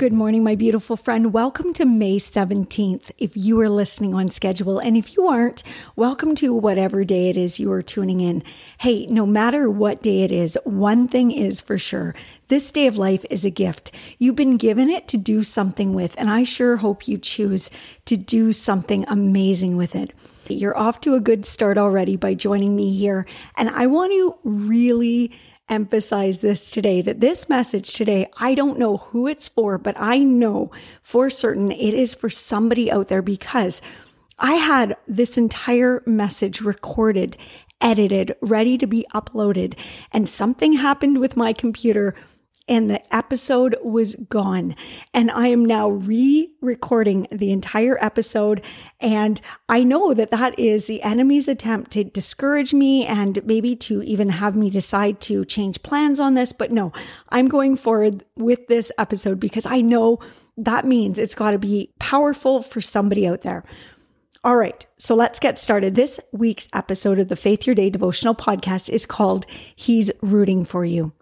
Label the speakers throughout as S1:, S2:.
S1: Good morning, my beautiful friend. Welcome to May 17th, if you are listening on schedule. And if you aren't, welcome to whatever day it is you are tuning in. Hey, no matter what day it is, one thing is for sure. This day of life is a gift. You've been given it to do something with, and I sure hope you choose to do something amazing with it. You're off to a good start already by joining me here. And I want to really emphasize this today that this message today, I don't know who it's for, but I know for certain it is for somebody out there because I had this entire message recorded, edited, ready to be uploaded, and something happened with my computer and the episode was gone. And I am now re recording the entire episode. And I know that that is the enemy's attempt to discourage me and maybe to even have me decide to change plans on this. But no, I'm going forward with this episode because I know that means it's got to be powerful for somebody out there. All right, so let's get started. This week's episode of the Faith Your Day devotional podcast is called He's Rooting for You.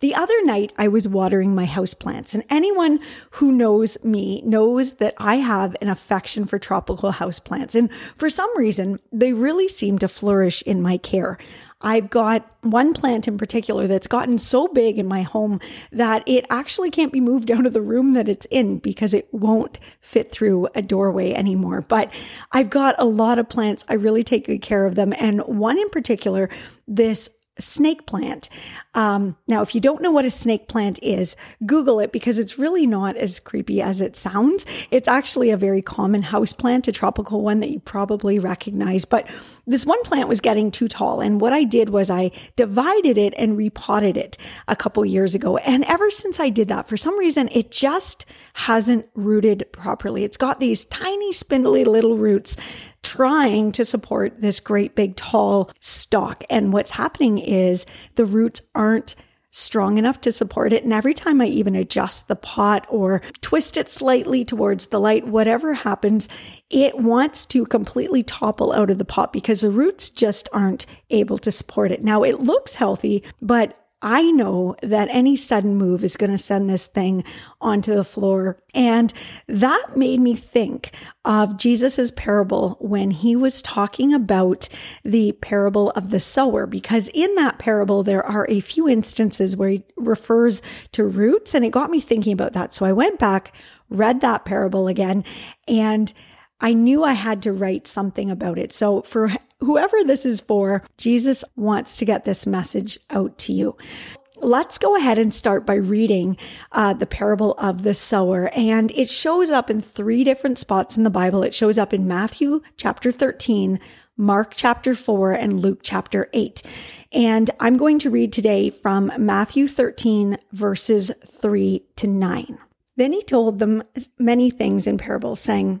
S1: The other night, I was watering my houseplants, and anyone who knows me knows that I have an affection for tropical houseplants. And for some reason, they really seem to flourish in my care. I've got one plant in particular that's gotten so big in my home that it actually can't be moved out of the room that it's in because it won't fit through a doorway anymore. But I've got a lot of plants. I really take good care of them. And one in particular, this snake plant. Um, now, if you don't know what a snake plant is, Google it because it's really not as creepy as it sounds. It's actually a very common house plant, a tropical one that you probably recognize. But this one plant was getting too tall. And what I did was I divided it and repotted it a couple years ago. And ever since I did that, for some reason, it just hasn't rooted properly. It's got these tiny, spindly little roots trying to support this great big tall stalk. And what's happening is the roots aren't strong enough to support it. And every time I even adjust the pot or twist it slightly towards the light, whatever happens, it wants to completely topple out of the pot because the roots just aren't able to support it. Now it looks healthy, but I know that any sudden move is going to send this thing onto the floor. And that made me think of Jesus's parable when he was talking about the parable of the sower, because in that parable, there are a few instances where he refers to roots. And it got me thinking about that. So I went back, read that parable again, and I knew I had to write something about it. So, for whoever this is for, Jesus wants to get this message out to you. Let's go ahead and start by reading uh, the parable of the sower. And it shows up in three different spots in the Bible. It shows up in Matthew chapter 13, Mark chapter 4, and Luke chapter 8. And I'm going to read today from Matthew 13, verses 3 to 9. Then he told them many things in parables, saying,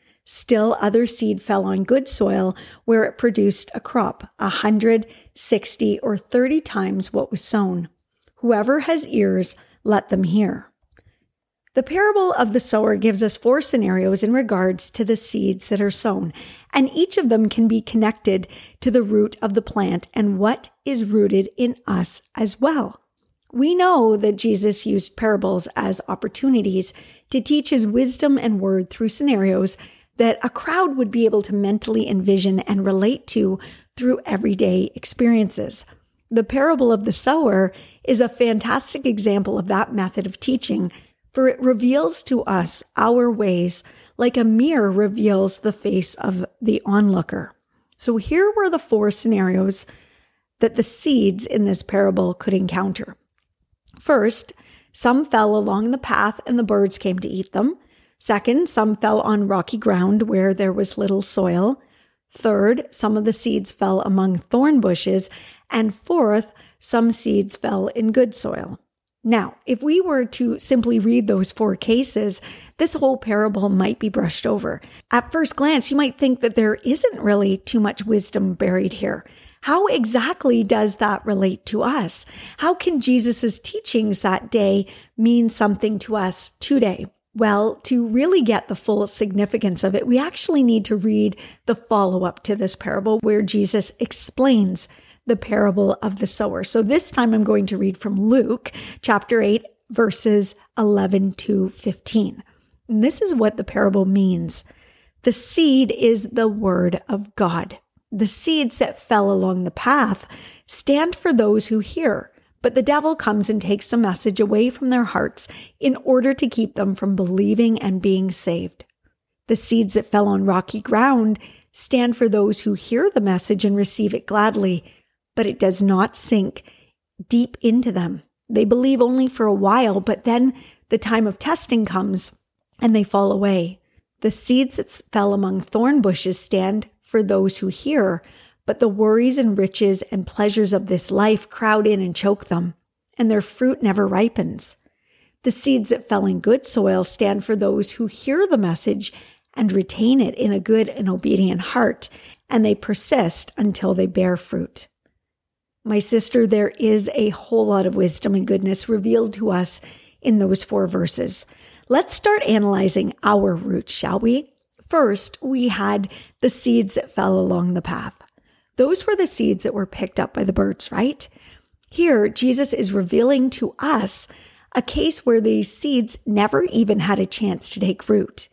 S1: Still, other seed fell on good soil where it produced a crop, a hundred, sixty, or thirty times what was sown. Whoever has ears, let them hear. The parable of the sower gives us four scenarios in regards to the seeds that are sown, and each of them can be connected to the root of the plant and what is rooted in us as well. We know that Jesus used parables as opportunities to teach his wisdom and word through scenarios that a crowd would be able to mentally envision and relate to through everyday experiences. The parable of the sower is a fantastic example of that method of teaching for it reveals to us our ways like a mirror reveals the face of the onlooker. So here were the four scenarios that the seeds in this parable could encounter. First, some fell along the path and the birds came to eat them. Second, some fell on rocky ground where there was little soil. Third, some of the seeds fell among thorn bushes. And fourth, some seeds fell in good soil. Now, if we were to simply read those four cases, this whole parable might be brushed over. At first glance, you might think that there isn't really too much wisdom buried here. How exactly does that relate to us? How can Jesus' teachings that day mean something to us today? Well, to really get the full significance of it, we actually need to read the follow up to this parable where Jesus explains the parable of the sower. So this time I'm going to read from Luke chapter 8, verses 11 to 15. And this is what the parable means. The seed is the word of God. The seeds that fell along the path stand for those who hear, but the devil comes and takes the message away from their hearts in order to keep them from believing and being saved. The seeds that fell on rocky ground stand for those who hear the message and receive it gladly, but it does not sink deep into them. They believe only for a while, but then the time of testing comes and they fall away. The seeds that fell among thorn bushes stand for those who hear, but the worries and riches and pleasures of this life crowd in and choke them, and their fruit never ripens. The seeds that fell in good soil stand for those who hear the message and retain it in a good and obedient heart, and they persist until they bear fruit. My sister, there is a whole lot of wisdom and goodness revealed to us in those four verses. Let's start analyzing our roots, shall we? First, we had the seeds that fell along the path. Those were the seeds that were picked up by the birds, right? Here, Jesus is revealing to us a case where these seeds never even had a chance to take root.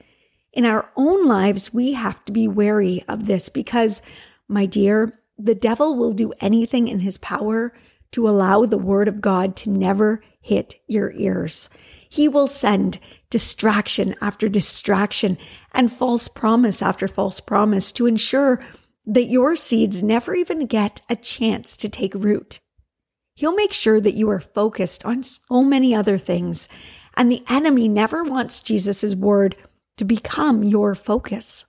S1: In our own lives, we have to be wary of this because, my dear, the devil will do anything in his power to allow the word of God to never hit your ears. He will send distraction after distraction and false promise after false promise to ensure that your seeds never even get a chance to take root. He'll make sure that you are focused on so many other things, and the enemy never wants Jesus' word to become your focus.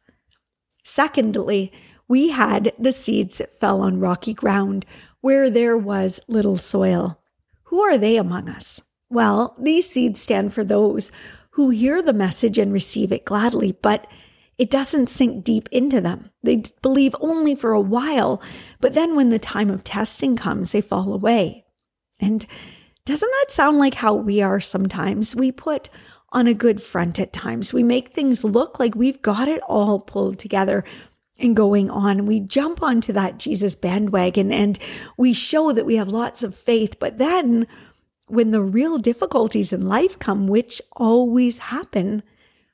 S1: Secondly, we had the seeds that fell on rocky ground where there was little soil. Who are they among us? Well, these seeds stand for those who hear the message and receive it gladly, but it doesn't sink deep into them. They believe only for a while, but then when the time of testing comes, they fall away. And doesn't that sound like how we are sometimes? We put on a good front at times. We make things look like we've got it all pulled together and going on. We jump onto that Jesus bandwagon and we show that we have lots of faith. But then when the real difficulties in life come, which always happen,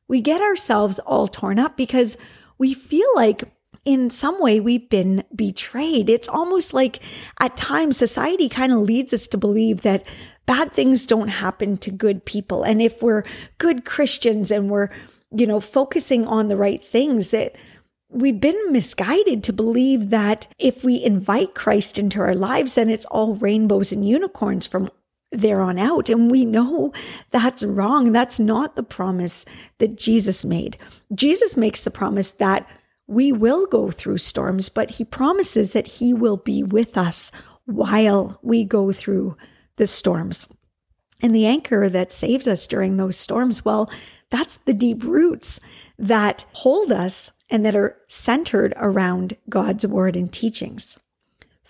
S1: we get ourselves all torn up because we feel like in some way we've been betrayed. It's almost like at times society kind of leads us to believe that bad things don't happen to good people. And if we're good Christians and we're, you know, focusing on the right things, that we've been misguided to believe that if we invite Christ into our lives, then it's all rainbows and unicorns from there on out. And we know that's wrong. That's not the promise that Jesus made. Jesus makes the promise that we will go through storms, but he promises that he will be with us while we go through the storms. And the anchor that saves us during those storms, well, that's the deep roots that hold us and that are centered around God's word and teachings.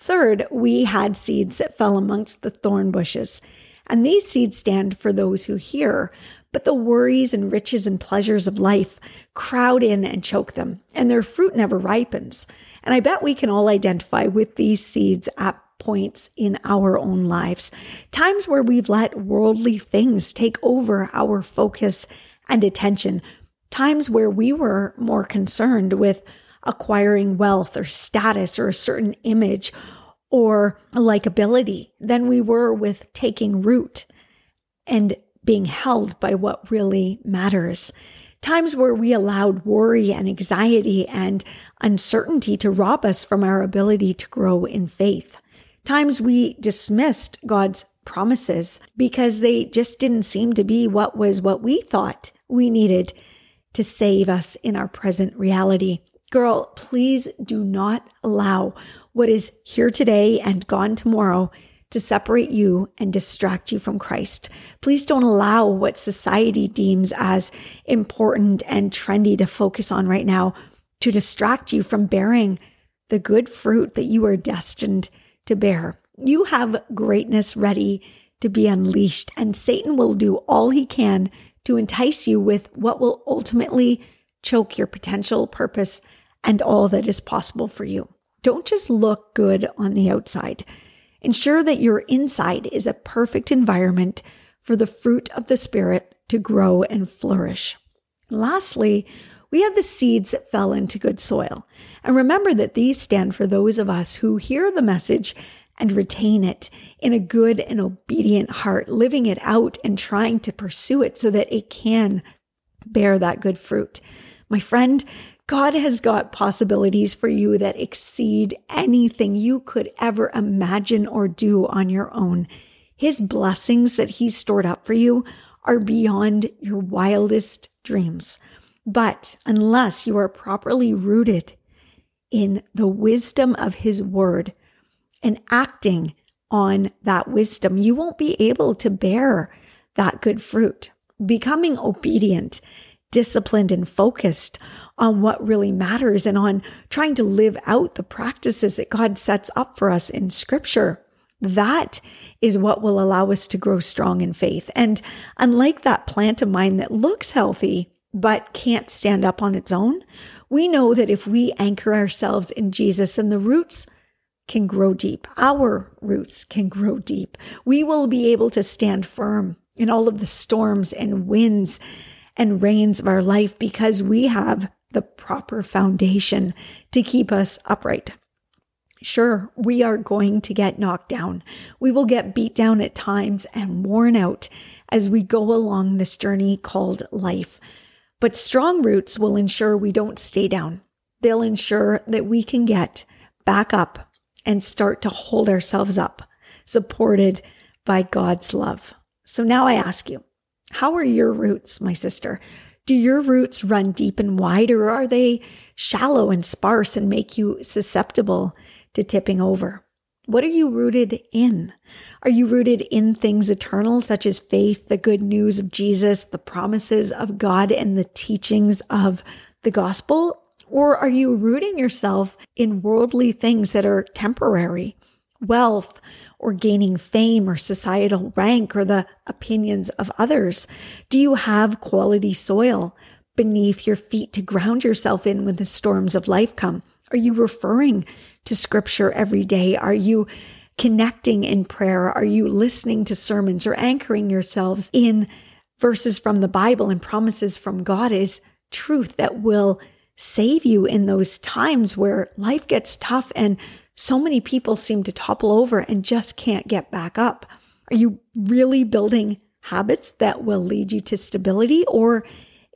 S1: Third, we had seeds that fell amongst the thorn bushes. And these seeds stand for those who hear, but the worries and riches and pleasures of life crowd in and choke them, and their fruit never ripens. And I bet we can all identify with these seeds at points in our own lives, times where we've let worldly things take over our focus and attention, times where we were more concerned with acquiring wealth or status or a certain image or likability than we were with taking root and being held by what really matters. Times where we allowed worry and anxiety and uncertainty to rob us from our ability to grow in faith. Times we dismissed God's promises because they just didn't seem to be what was what we thought we needed to save us in our present reality. Girl, please do not allow what is here today and gone tomorrow to separate you and distract you from Christ. Please don't allow what society deems as important and trendy to focus on right now to distract you from bearing the good fruit that you are destined to bear. You have greatness ready to be unleashed, and Satan will do all he can to entice you with what will ultimately choke your potential purpose and all that is possible for you. Don't just look good on the outside. Ensure that your inside is a perfect environment for the fruit of the Spirit to grow and flourish. Lastly, we have the seeds that fell into good soil. And remember that these stand for those of us who hear the message and retain it in a good and obedient heart, living it out and trying to pursue it so that it can bear that good fruit. My friend, God has got possibilities for you that exceed anything you could ever imagine or do on your own. His blessings that He's stored up for you are beyond your wildest dreams. But unless you are properly rooted in the wisdom of His word and acting on that wisdom, you won't be able to bear that good fruit. Becoming obedient, disciplined, and focused on what really matters and on trying to live out the practices that God sets up for us in scripture. That is what will allow us to grow strong in faith. And unlike that plant of mine that looks healthy, but can't stand up on its own, we know that if we anchor ourselves in Jesus and the roots can grow deep, our roots can grow deep, we will be able to stand firm in all of the storms and winds and rains of our life because we have the proper foundation to keep us upright. Sure, we are going to get knocked down. We will get beat down at times and worn out as we go along this journey called life. But strong roots will ensure we don't stay down. They'll ensure that we can get back up and start to hold ourselves up, supported by God's love. So now I ask you, how are your roots, my sister? Do your roots run deep and wide, or are they shallow and sparse and make you susceptible to tipping over? What are you rooted in? Are you rooted in things eternal, such as faith, the good news of Jesus, the promises of God, and the teachings of the gospel? Or are you rooting yourself in worldly things that are temporary, wealth, or gaining fame or societal rank or the opinions of others? Do you have quality soil beneath your feet to ground yourself in when the storms of life come? Are you referring to scripture every day? Are you connecting in prayer? Are you listening to sermons or anchoring yourselves in verses from the Bible and promises from God is truth that will save you in those times where life gets tough and so many people seem to topple over and just can't get back up. Are you really building habits that will lead you to stability, or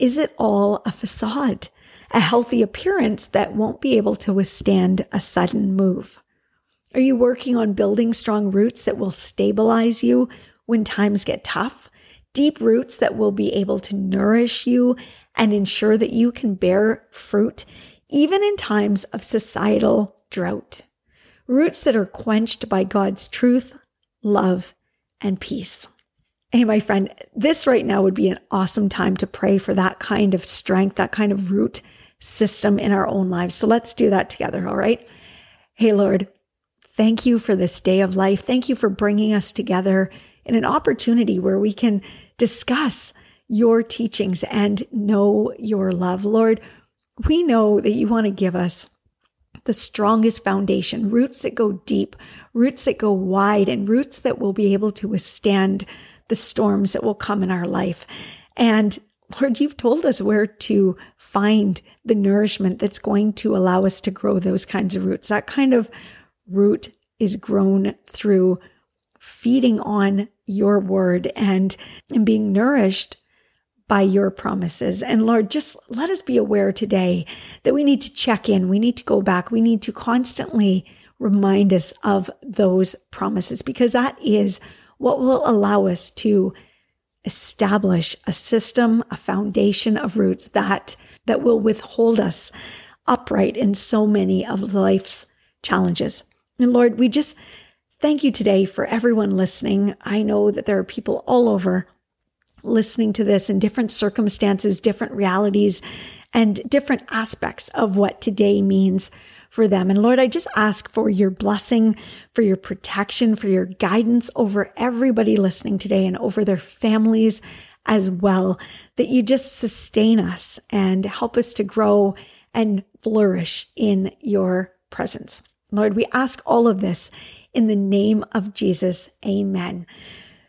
S1: is it all a facade, a healthy appearance that won't be able to withstand a sudden move? Are you working on building strong roots that will stabilize you when times get tough? Deep roots that will be able to nourish you and ensure that you can bear fruit even in times of societal drought roots that are quenched by God's truth, love, and peace. Hey, my friend, this right now would be an awesome time to pray for that kind of strength, that kind of root system in our own lives. So let's do that together, all right? Hey, Lord, thank you for this day of life. Thank you for bringing us together in an opportunity where we can discuss your teachings and know your love. Lord, we know that you want to give us the strongest foundation, roots that go deep, roots that go wide, and roots that will be able to withstand the storms that will come in our life. And Lord, you've told us where to find the nourishment that's going to allow us to grow those kinds of roots. That kind of root is grown through feeding on your word and, and being nourished by your promises. And Lord, just let us be aware today that we need to check in. We need to go back. We need to constantly remind us of those promises because that is what will allow us to establish a system, a foundation of roots that, that will withhold us upright in so many of life's challenges. And Lord, we just thank you today for everyone listening. I know that there are people all over listening to this in different circumstances, different realities, and different aspects of what today means for them. And Lord, I just ask for your blessing, for your protection, for your guidance over everybody listening today and over their families as well, that you just sustain us and help us to grow and flourish in your presence. Lord, we ask all of this in the name of Jesus. Amen.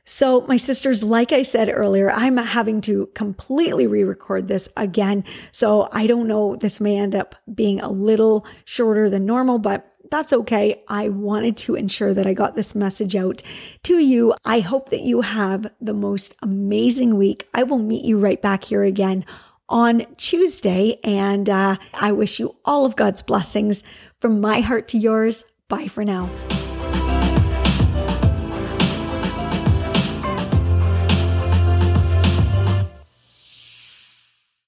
S1: So, my sisters, like I said earlier, I'm having to completely re record this again. So, I don't know, this may end up being a little shorter than normal, but that's okay. I wanted to ensure that I got this message out to you. I hope that you have the most amazing week. I will meet you right back here again on Tuesday. And uh, I wish you all of God's blessings from my heart to yours. Bye for now.